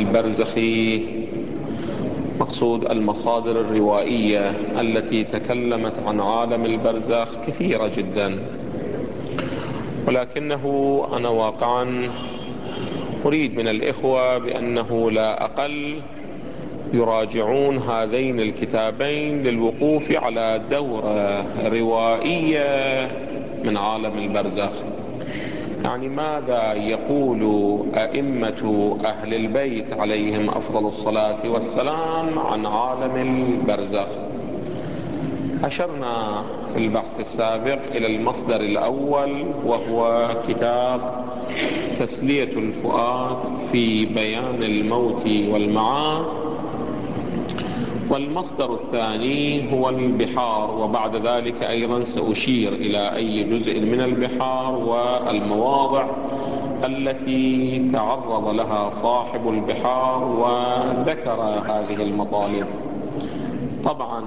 البرزخي مقصود المصادر الروائية التي تكلمت عن عالم البرزخ كثيرة جدا. ولكنه أنا واقعا أريد من الإخوة بأنه لا أقل يراجعون هذين الكتابين للوقوف على دورة روائية من عالم البرزخ. يعني ماذا يقول أئمة أهل البيت عليهم أفضل الصلاة والسلام عن عالم البرزخ؟ أشرنا في البحث السابق إلى المصدر الأول وهو كتاب تسلية الفؤاد في بيان الموت والمعاد. والمصدر الثاني هو البحار وبعد ذلك أيضا سأشير إلى أي جزء من البحار والمواضع التي تعرض لها صاحب البحار وذكر هذه المطالب. طبعا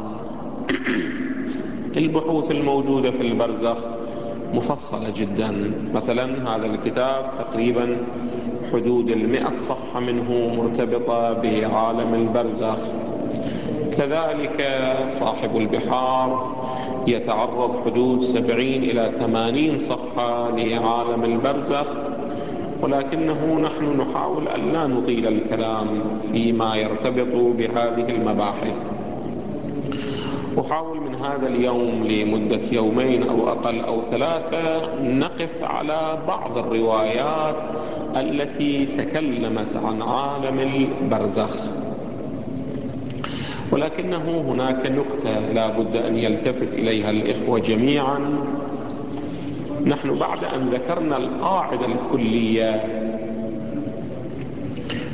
البحوث الموجودة في البرزخ مفصلة جدا. مثلا هذا الكتاب تقريبا حدود المئة صفحة منه مرتبطة بعالم البرزخ. كذلك صاحب البحار يتعرض حدود سبعين إلى ثمانين صفحة لعالم البرزخ ولكنه نحن نحاول أن لا نطيل الكلام فيما يرتبط بهذه المباحث. أحاول من هذا اليوم لمدة يومين أو أقل أو ثلاثة نقف على بعض الروايات التي تكلمت عن عالم البرزخ. ولكنه هناك نكتة لا بد أن يلتفت إليها الإخوة جميعا. نحن بعد أن ذكرنا القاعدة الكلية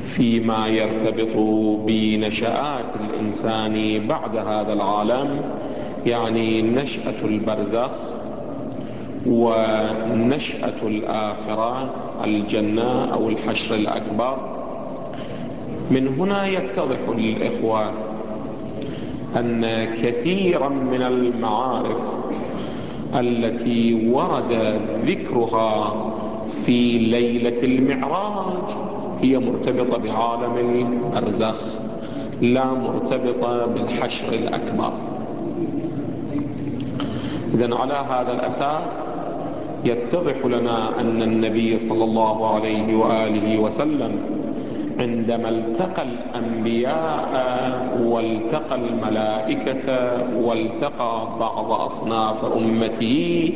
فيما يرتبط بنشآت الإنسان بعد هذا العالم يعني نشأة البرزخ ونشأة الآخرة الجنة أو الحشر الأكبر. من هنا يتضح للإخوة أن كثيرا من المعارف التي ورد ذكرها في ليلة المعراج هي مرتبطة بعالم الأرزخ لا مرتبطة بالحشر الأكبر. إذا على هذا الأساس يتضح لنا أن النبي صلى الله عليه وآله وسلم عندما التقى الأنبياء والتقى الملائكة والتقى بعض أصناف أمته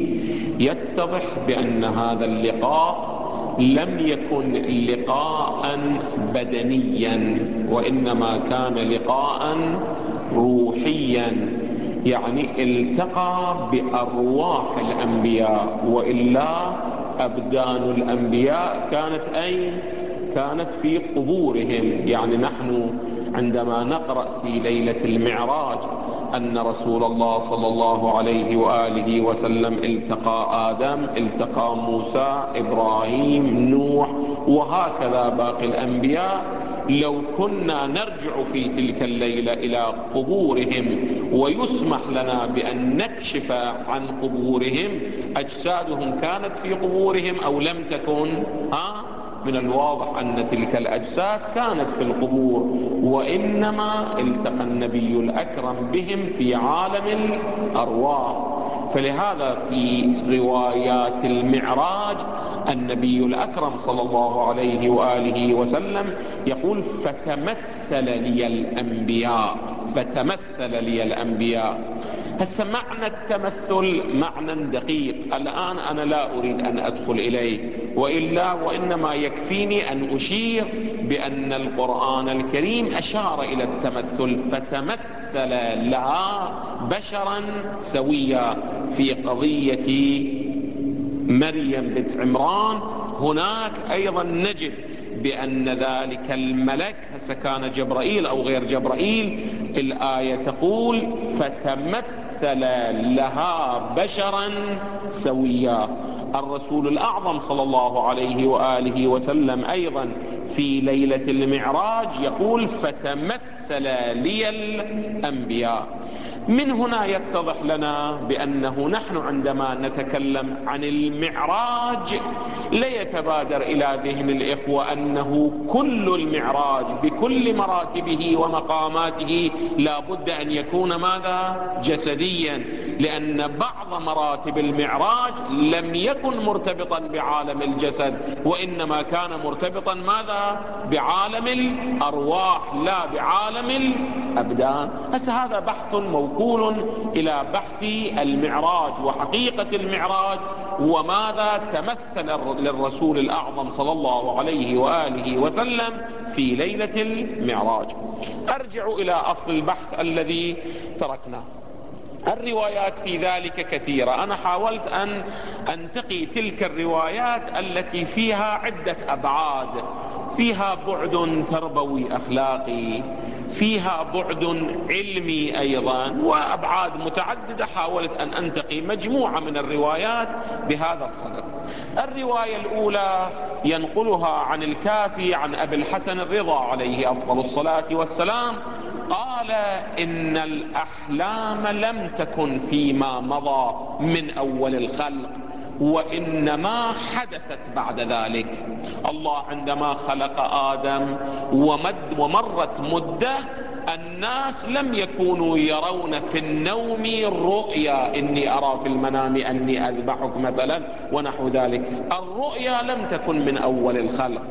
يتضح بأن هذا اللقاء لم يكن لقاء بدنيا وإنما كان لقاء روحيا يعني التقى بأرواح الأنبياء وإلا أبدان الأنبياء كانت أين؟ كانت في قبورهم. يعني نحن عندما نقرأ في ليلة المعراج أن رسول الله صلى الله عليه وآله وسلم التقى آدم التقى موسى إبراهيم نوح وهكذا باقي الأنبياء. لو كنا نرجع في تلك الليلة إلى قبورهم ويسمح لنا بأن نكشف عن قبورهم أجسادهم كانت في قبورهم أو لم تكن؟ ها؟ من الواضح أن تلك الأجساد كانت في القبور وإنما التقى النبي الأكرم بهم في عالم الأرواح. فلهذا في روايات المعراج النبي الأكرم صلى الله عليه وآله وسلم يقول فتمثل لي الأنبياء فتمثل لي الأنبياء. هسه معنى التمثل معنى دقيق. الآن أنا لا أريد أن أدخل إليه. وإلا وإنما يكفيني أن أشير بأن القرآن الكريم أشار إلى التمثل فتمثل لها بشرا سويا في قضية مريم بنت عمران. هناك أيضا نجد بأن ذلك الملك هسه كان جبرائيل أو غير جبرائيل الآية تقول فتمثل لها بشرا سويا. الرسول الأعظم صلى الله عليه وآله وسلم أيضا في ليلة المعراج يقول فتمثل لي الأنبياء. من هنا يتضح لنا بأنه نحن عندما نتكلم عن المعراج لا يتبادر إلى ذهن الإخوة أنه كل المعراج بكل مراتبه ومقاماته لا بد أن يكون ماذا؟ جسديا لأن بعض مراتب المعراج لم يكن مرتبطا بعالم الجسد وإنما كان مرتبطا ماذا؟ بعالم الأرواح لا بعالم الأبدان. هسه هذا بحث موكول إلى بحث المعراج وحقيقة المعراج وماذا تمثل للرسول الأعظم صلى الله عليه وآله وسلم في ليلة المعراج. أرجع إلى أصل البحث الذي تركناه. الروايات في ذلك كثيرة. أنا حاولت أن أنتقي تلك الروايات التي فيها عدة أبعاد. فيها بعد تربوي أخلاقي فيها بعد علمي أيضا وأبعاد متعددة حاولت أن أنتقي مجموعة من الروايات بهذا الصدد. الرواية الأولى ينقلها عن الكافي عن أبي الحسن الرضا عليه أفضل الصلاة والسلام قال إن الأحلام لم تكن فيما مضى من أول الخلق وإنما حدثت بعد ذلك. الله عندما خلق آدم ومد ومرت مدة الناس لم يكونوا يرون في النوم الرؤيا إني أرى في المنام أني أذبحك مثلا ونحو ذلك. الرؤيا لم تكن من أول الخلق.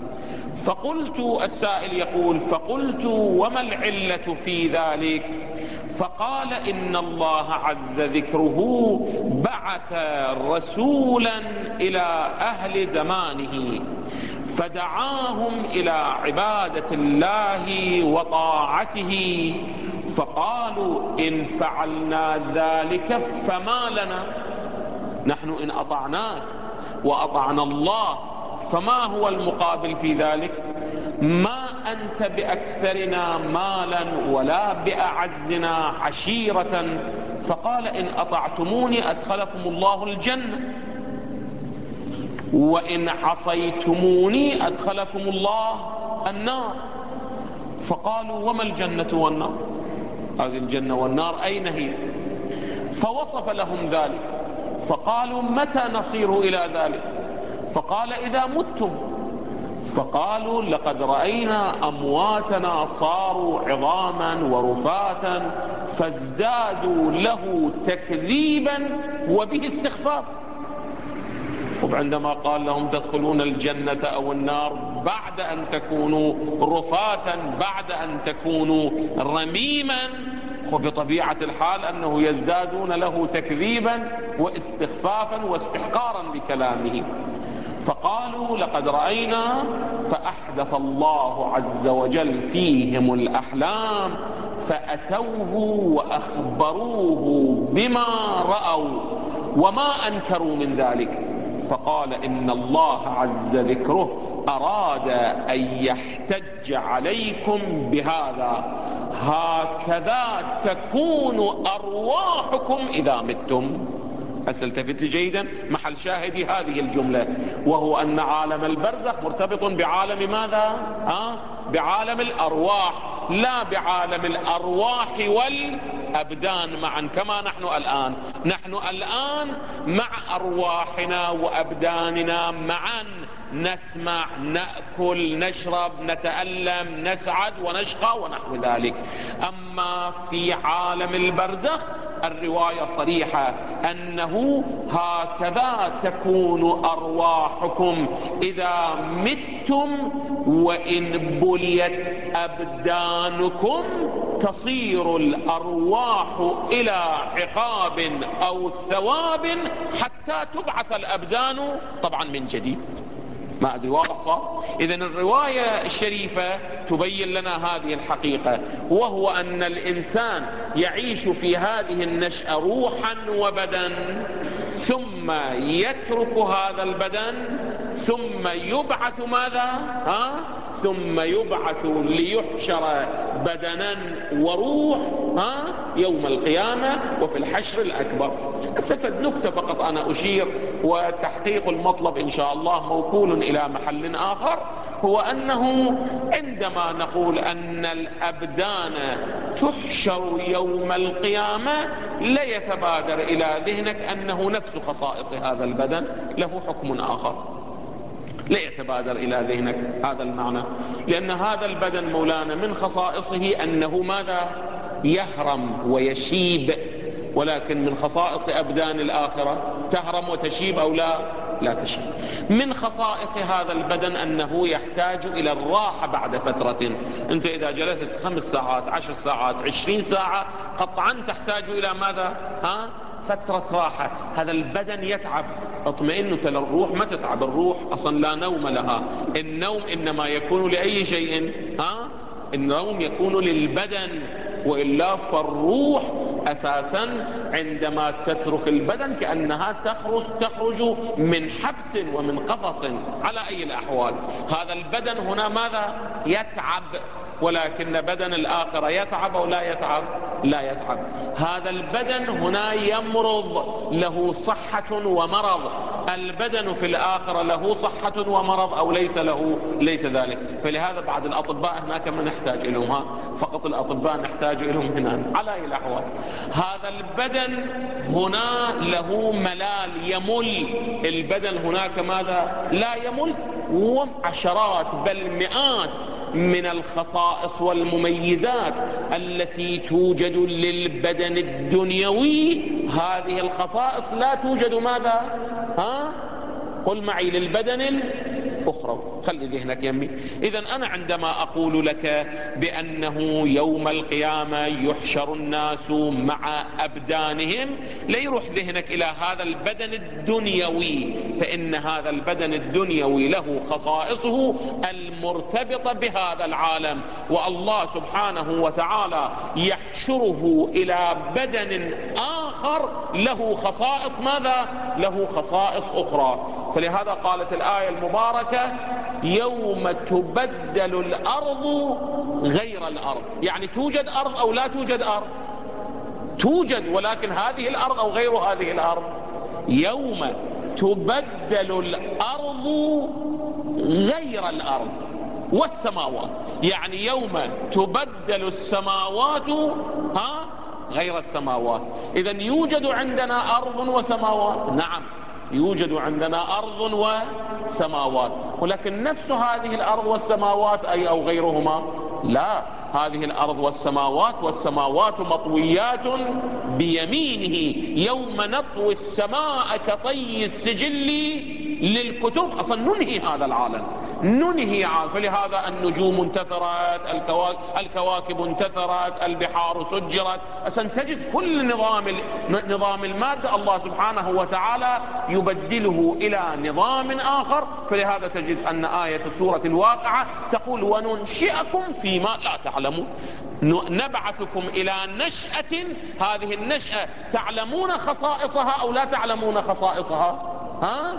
فقلت السائل يقول فقلت وما العلة في ذلك؟ فقال إن الله عز ذكره بعث رسولا إلى أهل زمانه فدعاهم إلى عبادة الله وطاعته فقالوا إن فعلنا ذلك فما لنا؟ نحن إن أطعناك وأطعنا الله فما هو المقابل في ذلك؟ ما أنت بأكثرنا مالا ولا بأعزنا عشيرة. فقال إن أطعتموني أدخلكم الله الجنة وإن عصيتموني أدخلكم الله النار. فقالوا وما الجنة والنار؟ هذه الجنة والنار أين هي؟ فوصف لهم ذلك. فقالوا متى نصير إلى ذلك؟ فقال إذا متم فقالوا لقد رأينا أمواتنا صاروا عظاما ورفاتا فازدادوا له تكذيبا وبه استخفاف خب عندما قال لهم تدخلون الجنة أو النار بعد أن تكونوا رفاتا بعد أن تكونوا رميما بطبيعة الحال أنه يزدادون له تكذيبا واستخفافا واستحقارا بكلامه. فقالوا لقد رأينا فأحدث الله عز وجل فيهم الأحلام فأتوه وأخبروه بما رأوا وما أنكروا من ذلك. فقال إن الله عز ذكره أراد أن يحتج عليكم بهذا. هكذا تكون أرواحكم إذا متم. هسه التفت لي جيدا محل شاهدي هذه الجملة وهو أن عالم البرزخ مرتبط بعالم ماذا ها؟ بعالم الأرواح لا بعالم الأرواح والأبدان معا كما نحن الآن. نحن الآن مع أرواحنا وأبداننا معا. نسمع نأكل نشرب نتألم نسعد ونشقى ونحو ذلك. أما في عالم البرزخ الرواية صريحة أنه هكذا تكون أرواحكم. إذا متم وإن بليت أبدانكم تصير الأرواح إلى عقاب أو ثواب حتى تبعث الأبدان طبعا من جديد. ما أدري واضح إذا الرواية الشريفة تبين لنا هذه الحقيقة وهو أن الإنسان يعيش في هذه النشأة روحا وبدن ثم يترك هذا البدن ثم يبعث ماذا؟ ها؟ ثم يبعث ليحشر بدنا وروح ها؟ يوم القيامة وفي الحشر الأكبر. سفد نكتة فقط أنا أشير وتحقيق المطلب إن شاء الله موكول إلى محل آخر هو أنه عندما نقول أن الأبدان تحشر يوم القيامة لا يتبادر إلى ذهنك أنه نفس خصائص هذا البدن له حكم آخر. لا يتبادر إلى ذهنك هذا المعنى؟ لأن هذا البدن مولانا من خصائصه أنه ماذا؟ يهرم ويشيب ولكن من خصائص أبدان الآخرة تهرم وتشيب أو لا؟ لا تشيب. من خصائص هذا البدن أنه يحتاج إلى الراحة بعد فترة. أنت إذا جلست خمس ساعات عشر ساعات عشرين ساعة قطعا تحتاج إلى ماذا؟ ها؟ فترة راحة. هذا البدن يتعب. اطمئنوا ترى الروح ما تتعب. الروح أصلا لا نوم لها. النوم إنما يكون لأي شيء. ها؟ النوم يكون للبدن. وإلا فالروح أساسا عندما تترك البدن كأنها تخرج, تخرج من حبس ومن قفص على أي الأحوال. هذا البدن هنا ماذا؟ يتعب. ولكن بدن الآخرة يتعب أو لا يتعب؟ لا يتعب. هذا البدن هنا يمرض له صحة ومرض. البدن في الآخرة له صحة ومرض أو ليس له؟ ليس ذلك. فلهذا بعض الأطباء هناك ما نحتاج إليهم. ها فقط الأطباء نحتاج إليهم هنا. على أي الأحوال؟ هذا البدن هنا له ملال يمل. البدن هناك ماذا؟ لا يمل. وعشرات بل مئات من الخصائص والمميزات التي توجد للبدن الدنيوي. هذه الخصائص لا توجد ماذا؟ ها؟ قل معي للبدن أخرى. خلي ذهنك يمي إذا أنا عندما أقول لك بأنه يوم القيامة يحشر الناس مع أبدانهم ليروح ذهنك إلى هذا البدن الدنيوي. فإن هذا البدن الدنيوي له خصائصه المرتبطة بهذا العالم. والله سبحانه وتعالى يحشره إلى بدن آخر له خصائص ماذا؟ له خصائص أخرى. فلهذا قالت الآية المباركة يوم تبدل الأرض غير الأرض. يعني توجد أرض أو لا توجد أرض؟ توجد ولكن هذه الأرض أو غير هذه الأرض. يوم تبدل الأرض غير الأرض. والسماوات. يعني يوم تبدل السماوات ها غير السماوات. إذا يوجد عندنا أرض وسماوات. نعم. يوجد عندنا أرض وسماوات ولكن نفس هذه الأرض والسماوات أي أو غيرهما لا. هذه الأرض والسماوات والسماوات مطويات بيمينه. يوم نطوي السماء كطي السجل للكتب. أصلا ننهي هذا العالم. ننهي عالم فلهذا النجوم انتثرت الكواكب انتثرت البحار سجرت. أصلا تجد كل نظام نظام المادة الله سبحانه وتعالى يبدله إلى نظام آخر. فلهذا تجد أن آية سورة الواقعة تقول وننشئكم فيما لا تعلمون. نبعثكم إلى نشأة. هذه النشأة تعلمون خصائصها أو لا تعلمون خصائصها؟ ها؟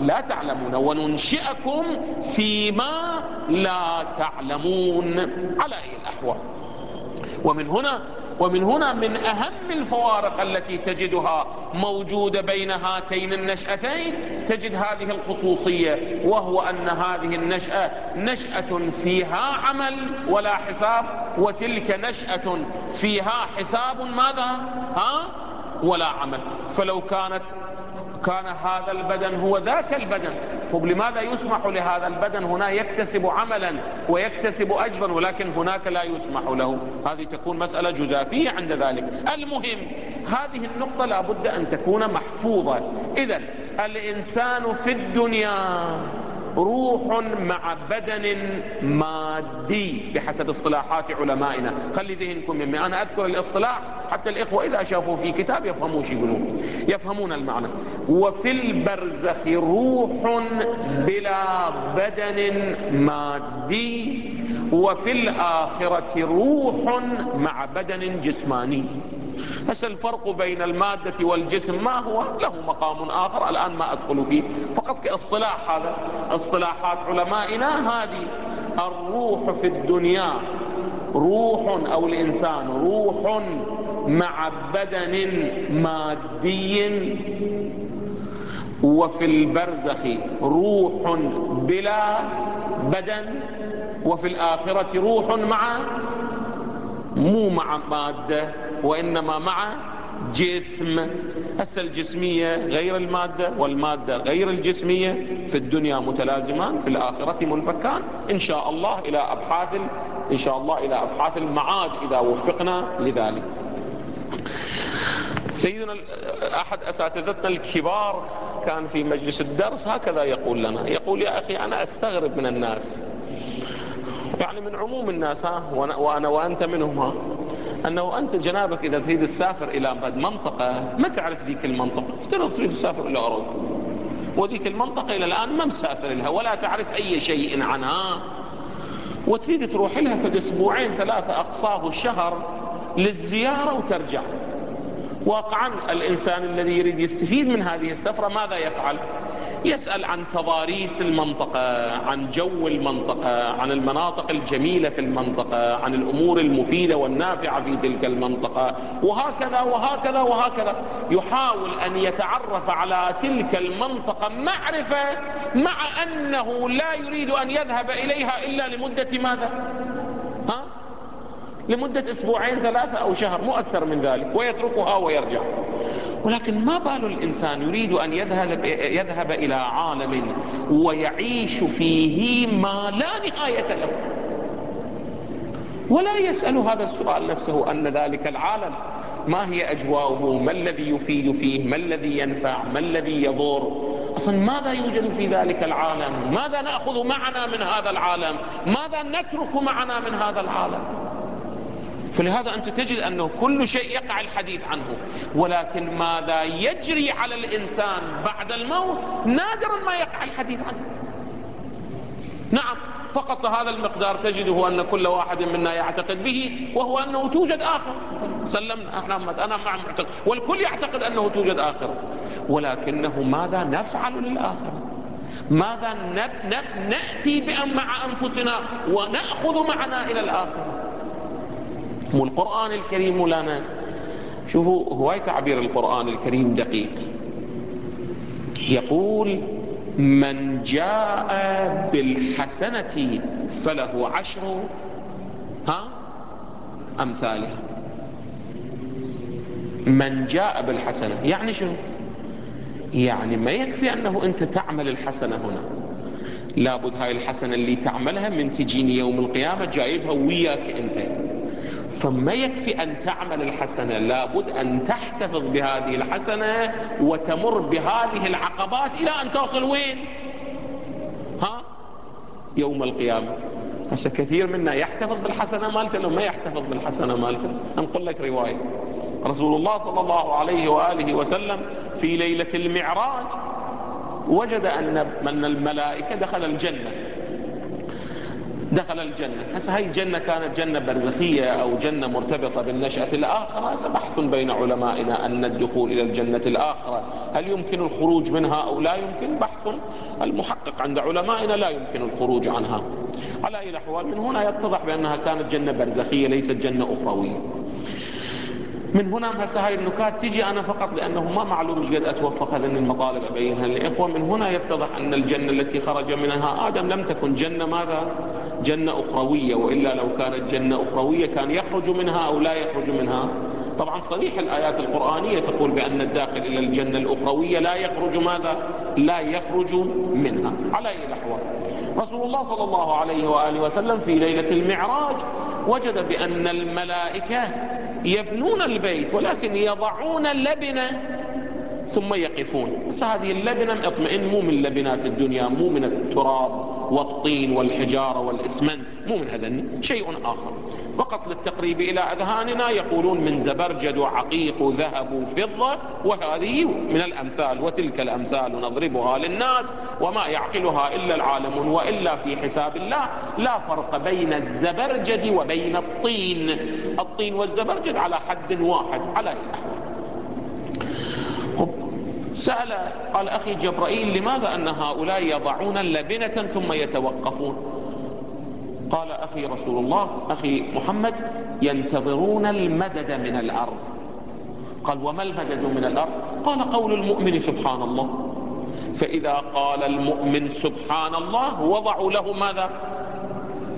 لا تعلمون. وننشئكم فيما لا تعلمون. على أي الأحوال. ومن هنا ومن هنا من أهم الفوارق التي تجدها موجودة بين هاتين النشأتين تجد هذه الخصوصية وهو أن هذه النشأة نشأة فيها عمل ولا حساب وتلك نشأة فيها حساب ماذا؟ ها؟ ولا عمل. فلو كانت كان هذا البدن هو ذاك البدن. خب لماذا يسمح لهذا البدن؟ هنا يكتسب عملا ويكتسب أجرا ولكن هناك لا يسمح له. هذه تكون مسألة جزافية عند ذلك. المهم هذه النقطة لابد أن تكون محفوظة. إذا الإنسان في الدنيا روح مع بدن مادي بحسب اصطلاحات علمائنا. خلي ذهنكم يمي أنا أذكر الاصطلاح حتى الإخوة إذا شافوا في كتاب يفهمون شو يقولون. يفهمون المعنى. وفي البرزخ روح بلا بدن مادي. وفي الآخرة روح مع بدن جسماني. هسه الفرق بين المادة والجسم ما هو؟ له مقام آخر الآن ما أدخل فيه. فقط كاصطلاح هذا اصطلاحات علمائنا هذه الروح في الدنيا. روح أو الإنسان روح مع بدن مادي. وفي البرزخ روح بلا بدن. وفي الآخرة روح مع مو مع مادة. وإنما مع جسم. هسه الجسمية غير المادة والمادة غير الجسمية في الدنيا متلازمان في الآخرة منفكان. إن شاء الله إلى أبحاث إن شاء الله إلى أبحاث المعاد إذا وفقنا لذلك. سيدنا أحد أساتذتنا الكبار كان في مجلس الدرس هكذا يقول لنا يقول يا أخي أنا أستغرب من الناس. يعني من عموم الناس ها وأنا وأنت منهم ها. أنه أنت جنابك إذا تريد تسافر إلى منطقة ما تعرف ذيك المنطقة. افترض تريد تسافر إلى أوروبا. وذيك المنطقة إلى الآن ما مسافر لها ولا تعرف أي شيء عنها. وتريد تروح لها في أسبوعين ثلاثة أقصاه الشهر للزيارة وترجع. واقعا الإنسان الذي يريد يستفيد من هذه السفرة ماذا يفعل؟ يسأل عن تضاريس المنطقة عن جو المنطقة عن المناطق الجميلة في المنطقة عن الأمور المفيدة والنافعة في تلك المنطقة. وهكذا وهكذا وهكذا. يحاول أن يتعرف على تلك المنطقة معرفة مع أنه لا يريد أن يذهب إليها إلا لمدة ماذا؟ ها؟ لمدة أسبوعين ثلاثة أو شهر مو أكثر من ذلك ويتركها ويرجع. ولكن ما بال الإنسان يريد أن يذهب, يذهب إلى عالم ويعيش فيه ما لا نهاية له. ولا يسأل هذا السؤال نفسه أن ذلك العالم ما هي أجواؤه ما الذي يفيد فيه ما الذي ينفع ما الذي يضر. أصلا ماذا يوجد في ذلك العالم؟ ماذا نأخذ معنا من هذا العالم؟ ماذا نترك معنا من هذا العالم؟ فلهذا أنت تجد أنه كل شيء يقع الحديث عنه. ولكن ماذا يجري على الإنسان بعد الموت نادرا ما يقع الحديث عنه. نعم فقط هذا المقدار تجده أن كل واحد منا يعتقد به وهو أنه توجد آخر. سلمنا إحنا أنا مع معتقد. والكل يعتقد أنه توجد آخر. ولكنه ماذا نفعل للآخرة ماذا نأتي مع أنفسنا ونأخذ معنا إلى الآخرة والقرآن الكريم لنا شوفوا هواي تعبير القرآن الكريم دقيق. يقول من جاء بالحسنة فله عشر. ها؟ أمثالها. من جاء بالحسنة. يعني شو يعني ما يكفي أنه أنت تعمل الحسنة هنا. لابد هاي الحسنة اللي تعملها من تجيني يوم القيامة جايبها وياك أنت. فما يكفي أن تعمل الحسنة. لابد أن تحتفظ بهذه الحسنة وتمر بهذه العقبات إلى أن توصل وين؟ ها؟ يوم القيامة. هسه كثير منا يحتفظ بالحسنة مالته لو ما يحتفظ بالحسنة مالته. أنقل لك رواية. رسول الله صلى الله عليه وآله وسلم في ليلة المعراج وجد أن من الملائكة دخل الجنة. دخل الجنة. هسه هاي الجنة كانت جنة برزخية أو جنة مرتبطة بالنشأة الآخرة. هذا بحث بين علمائنا أن الدخول إلى الجنة الآخرة. هل يمكن الخروج منها أو لا يمكن؟ بحث المحقق عند علمائنا لا يمكن الخروج عنها. على أي الأحوال من هنا يتضح بأنها كانت جنة برزخية ليست جنة أخروية. من هنا هسه هاي النكات تجي أنا فقط لأنه ما معلوم قد أتوفق هذه المطالب أبينها للإخوة. من هنا يتضح أن الجنة التي خرج منها آدم لم تكن جنة ماذا؟ جنة أخروية. وإلا لو كانت جنة أخروية كان يخرج منها أو لا يخرج منها. طبعا صريح الآيات القرآنية تقول بأن الداخل إلى الجنة الأخروية لا يخرج ماذا؟ لا يخرج منها. على أي الأحوال رسول الله صلى الله عليه وآله وسلم في ليلة المعراج وجد بأن الملائكة يبنون البيت ولكن يضعون اللبنة ثم يقفون. بس هذه اللبنة اطمئن مو من لبنات الدنيا مو من التراب والطين والحجارة والإسمنت مو من هذا شيء آخر. فقط للتقريب إلى أذهاننا يقولون من زبرجد وعقيق وذهب وفضة وهذه من الأمثال وتلك الأمثال نضربها للناس وما يعقلها إلا العالمون وإلا في حساب الله لا فرق بين الزبرجد وبين الطين. الطين والزبرجد على حد واحد على الأحوال سأل قال أخي جبرائيل لماذا أن هؤلاء يضعون اللبنة ثم يتوقفون؟ قال أخي رسول الله أخي محمد ينتظرون المدد من الأرض. قال وما المدد من الأرض؟ قال قول المؤمن سبحان الله. فإذا قال المؤمن سبحان الله وضعوا له ماذا؟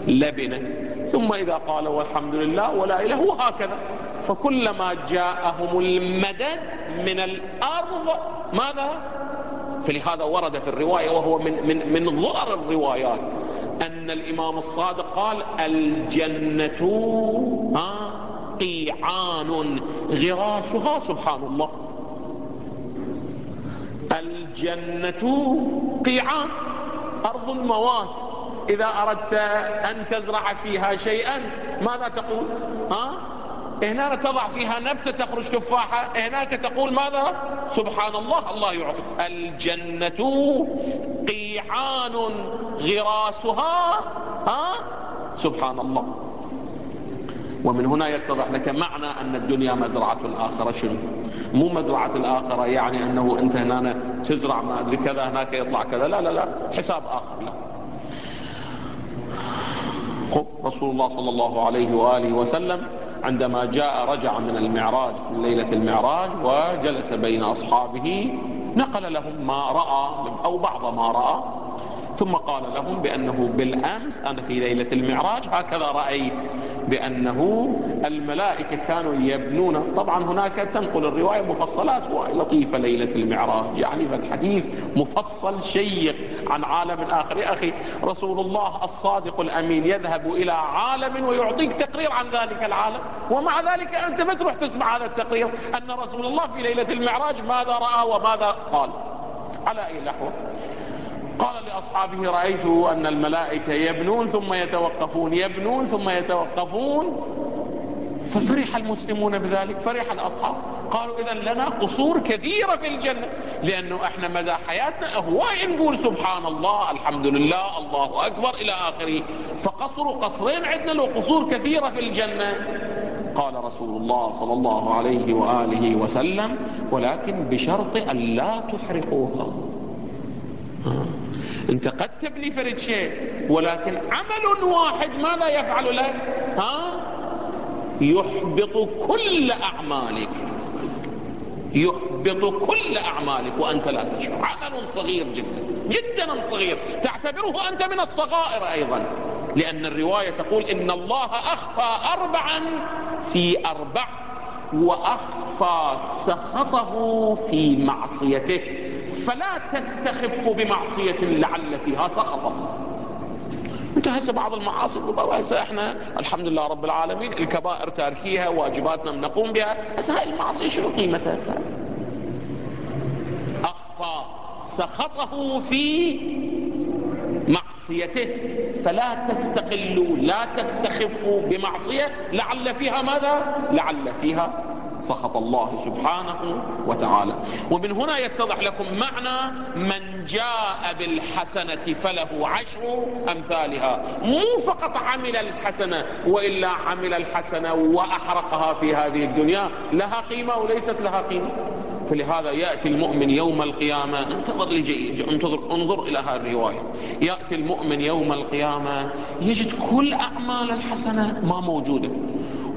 لبنة. ثم إذا قال والحمد لله ولا إله وهكذا فكلما جاءهم المدد من الأرض ماذا؟ فلهذا ورد في الرواية وهو من, من, من ضرر الروايات أن الإمام الصادق قال الجنة قيعان غراسها سبحان الله. الجنة قيعان أرض الموات. إذا أردت أن تزرع فيها شيئا ماذا تقول؟ ها؟ هنا تضع فيها نبتة تخرج تفاحة. هناك تقول ماذا؟ سبحان الله الله يعطي. الجنة قيعان غراسها ها؟ سبحان الله. ومن هنا يتضح لك معنى أن الدنيا مزرعة الآخرة. شنو؟ مو مزرعة الآخرة يعني أنه أنت هنا تزرع ما أدري كذا هناك يطلع كذا. لا لا لا حساب آخر. لا. رسول الله صلى الله عليه وآله وسلم عندما جاء رجع من المعراج من ليلة المعراج وجلس بين أصحابه نقل لهم ما رأى أو بعض ما رأى. ثم قال لهم بأنه بالأمس أنا في ليلة المعراج هكذا رأيت بأنه الملائكة كانوا يبنون. طبعا هناك تنقل الرواية مفصلات لطيفة ليلة المعراج يعني حديث مفصل شيق عن عالم آخر. يا أخي رسول الله الصادق الأمين يذهب إلى عالم ويعطيك تقرير عن ذلك العالم ومع ذلك أنت ما تروح تسمع هذا التقرير أن رسول الله في ليلة المعراج ماذا رأى وماذا قال؟ على أي نحو قال لأصحابه رأيت أن الملائكة يبنون ثم يتوقفون يبنون ثم يتوقفون. ففرح المسلمون بذلك فرح الأصحاب. قالوا إذا لنا قصور كثيرة في الجنة لأنه إحنا مدى حياتنا هواي نقول سبحان الله الحمد لله الله أكبر إلى آخره. فقصروا قصرين عندنا له قصور كثيرة في الجنة. قال رسول الله صلى الله عليه وآله وسلم ولكن بشرط أن لا تحرقوها. انت قد تبني فرد شيء ولكن عمل واحد ماذا يفعل لك؟ ها؟ يحبط كل أعمالك. يحبط كل أعمالك وأنت لا تشعر. عمل صغير جدا جدا صغير. تعتبره أنت من الصغائر أيضا. لأن الرواية تقول إن الله أخفى أربعا في أربع وأخفى سخطه في معصيته. فلا تستخف بمعصية لعل فيها سخط. الله انت هسه بعض المعاصي هسه إحنا الحمد لله رب العالمين الكبائر تاركيها واجباتنا نقوم بها. هسه هاي المعاصي شنو؟ قيمتها هسه؟ أخفى سخطه في معصيته. فلا تستقلوا لا تستخفوا بمعصية لعل فيها ماذا؟ لعل فيها سخط الله سبحانه وتعالى. ومن هنا يتضح لكم معنى من جاء بالحسنة فله عشر أمثالها. مو فقط عمل الحسنة وإلا عمل الحسنة وأحرقها في هذه الدنيا. لها قيمة وليست لها قيمة. فلهذا يأتي المؤمن يوم القيامة. انتظر لجي انتظر انظر إلى هذه الرواية. يأتي المؤمن يوم القيامة. يجد كل أعمال الحسنة ما موجودة.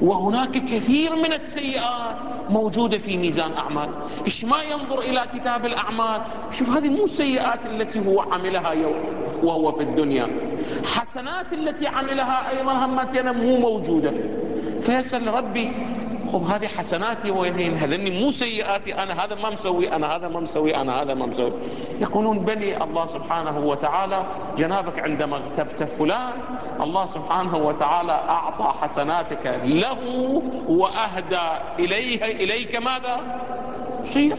وهناك كثير من السيئات موجودة في ميزان أعمال. إيش ما ينظر إلى كتاب الأعمال؟ شوف هذه مو السيئات التي هو عملها وهو في الدنيا. حسنات التي عملها أيضا همتنا مو موجودة. فيسأل ربي خب هذه حسناتي وينين هذني مو سيئاتي. أنا هذا ما مسوي أنا هذا ما مسوي أنا هذا ما مسوي. يقولون بني الله سبحانه وتعالى جنابك عندما اغتبت فلان الله سبحانه وتعالى أعطى حسناتك له وأهدى إليه إليك ماذا؟ سيئات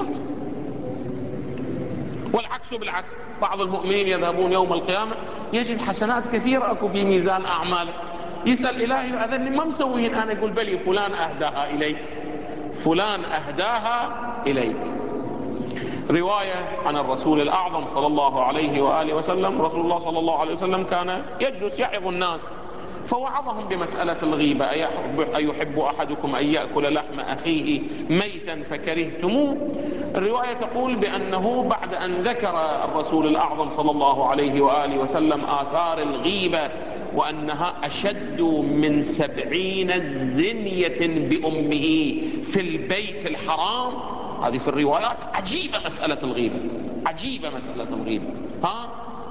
والعكس بالعكس بعض المؤمنين يذهبون يوم القيامة يجد حسنات كثيرة أكو في ميزان أعماله يسأل إلهي أذني ما مسوين أنا يقول بلي فلان أهداها إليك. فلان أهداها إليك. رواية عن الرسول الأعظم صلى الله عليه وآله وسلم. رسول الله صلى الله عليه وسلم كان يجلس يعظ الناس فوعظهم بمسألة الغيبة. أيحب أحدكم أن يأكل لحم أخيه ميتا فكرهتموه؟ الرواية تقول بأنه بعد أن ذكر الرسول الأعظم صلى الله عليه وآله وسلم آثار الغيبة وأنها أشد من سبعين زنية بأمه في البيت الحرام. هذه في الروايات عجيبة مسألة الغيبة عجيبة مسألة الغيبة. ها؟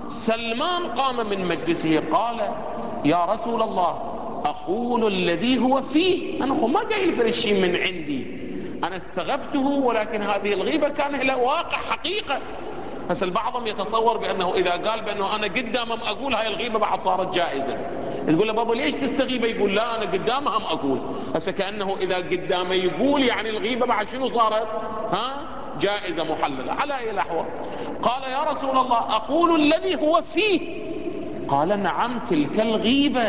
سلمان قام من مجلسه قال يا رسول الله أقول الذي هو فيه. أنا ما قايل فرشي من عندي. أنا استغبته ولكن هذه الغيبة كان لها واقع حقيقة. هسه البعضهم يتصور بأنه إذا قال بأنه أنا قدامهم أقول هاي الغيبة بعد صارت جائزة. تقول له بابا ليش تستغيبه؟ يقول لا أنا قدامهم أقول. هسه كأنه إذا قدامه يقول يعني الغيبة بعد شنو صارت؟ ها؟ جائزة محللة. على أي الأحوال؟ قال يا رسول الله أقول الذي هو فيه. قال نعم تلك الغيبة.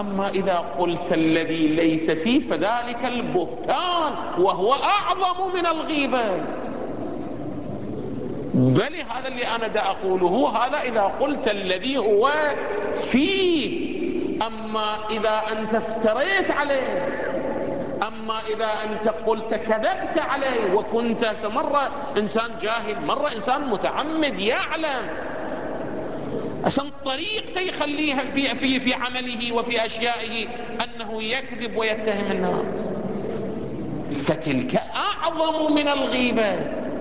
أما إذا قلت الذي ليس فيه فذلك البهتان وهو أعظم من الغيبة. بل هذا اللي أنا دا أقوله هذا إذا قلت الذي هو فيه. أما إذا أنت افتريت عليه أما إذا أنت قلت كذبت عليه وكنت مرة إنسان جاهل مرة إنسان متعمد يعلم. أصلا طريقته يخليها في, في, في عمله وفي أشيائه أنه يكذب ويتهم الناس. فتلك أعظم من الغيبة.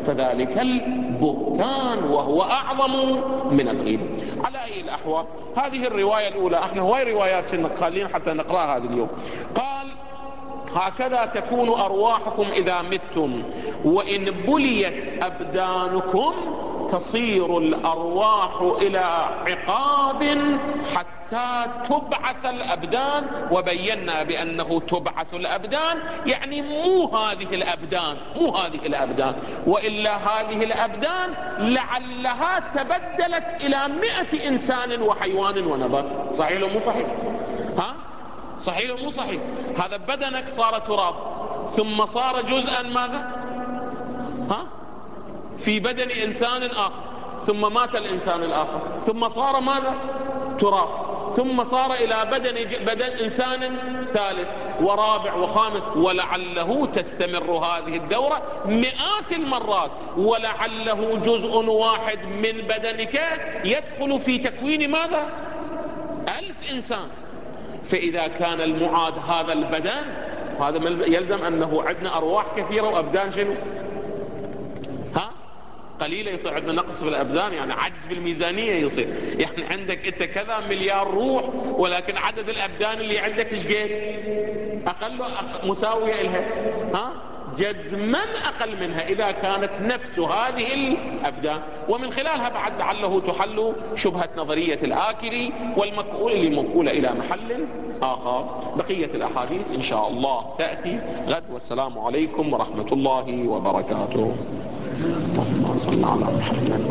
فذلك البهتان وهو أعظم من الغيبة على أي الأحوال؟ هذه الرواية الأولى. إحنا هواي روايات خلينا حتى نقرأها هذا اليوم. قال هكذا تكون أرواحكم إذا متم وإن بليت أبدانكم تصير الأرواح إلى عقاب حتى تبعث الأبدان وبينا بأنه تبعث الأبدان يعني مو هذه الأبدان مو هذه الأبدان. وإلا هذه الأبدان لعلها تبدلت إلى مئة إنسان وحيوان ونبات. صحيح مو صحيح؟ ها؟ صحيح مو صحيح؟ هذا بدنك صار تراب ثم صار جزءا ماذا؟ ها؟ في بدن إنسان آخر ثم مات الإنسان الآخر ثم صار ماذا؟ تراب. ثم صار إلى بدن, بدن إنسان ثالث ورابع وخامس ولعله تستمر هذه الدورة مئات المرات ولعله جزء واحد من بدنك يدخل في تكوين ماذا؟ ألف إنسان. فإذا كان المعاد هذا البدن هذا يلزم أنه عندنا أرواح كثيرة وأبدان شنو؟ قليلة يصير عندنا نقص في الأبدان يعني عجز في الميزانية يصير. يعني عندك أنت كذا مليار روح ولكن عدد الأبدان اللي عندك إيش قد أقل مساوية لها ها؟ جزما أقل منها إذا كانت نفس هذه الأبدان. ومن خلالها بعد لعله تحل شبهة نظرية الآكل والمكؤول اللي موكولة إلى محل آخر. بقية الأحاديث إن شاء الله تأتي. غد والسلام عليكم ورحمة الله وبركاته. اللهم صل على محمد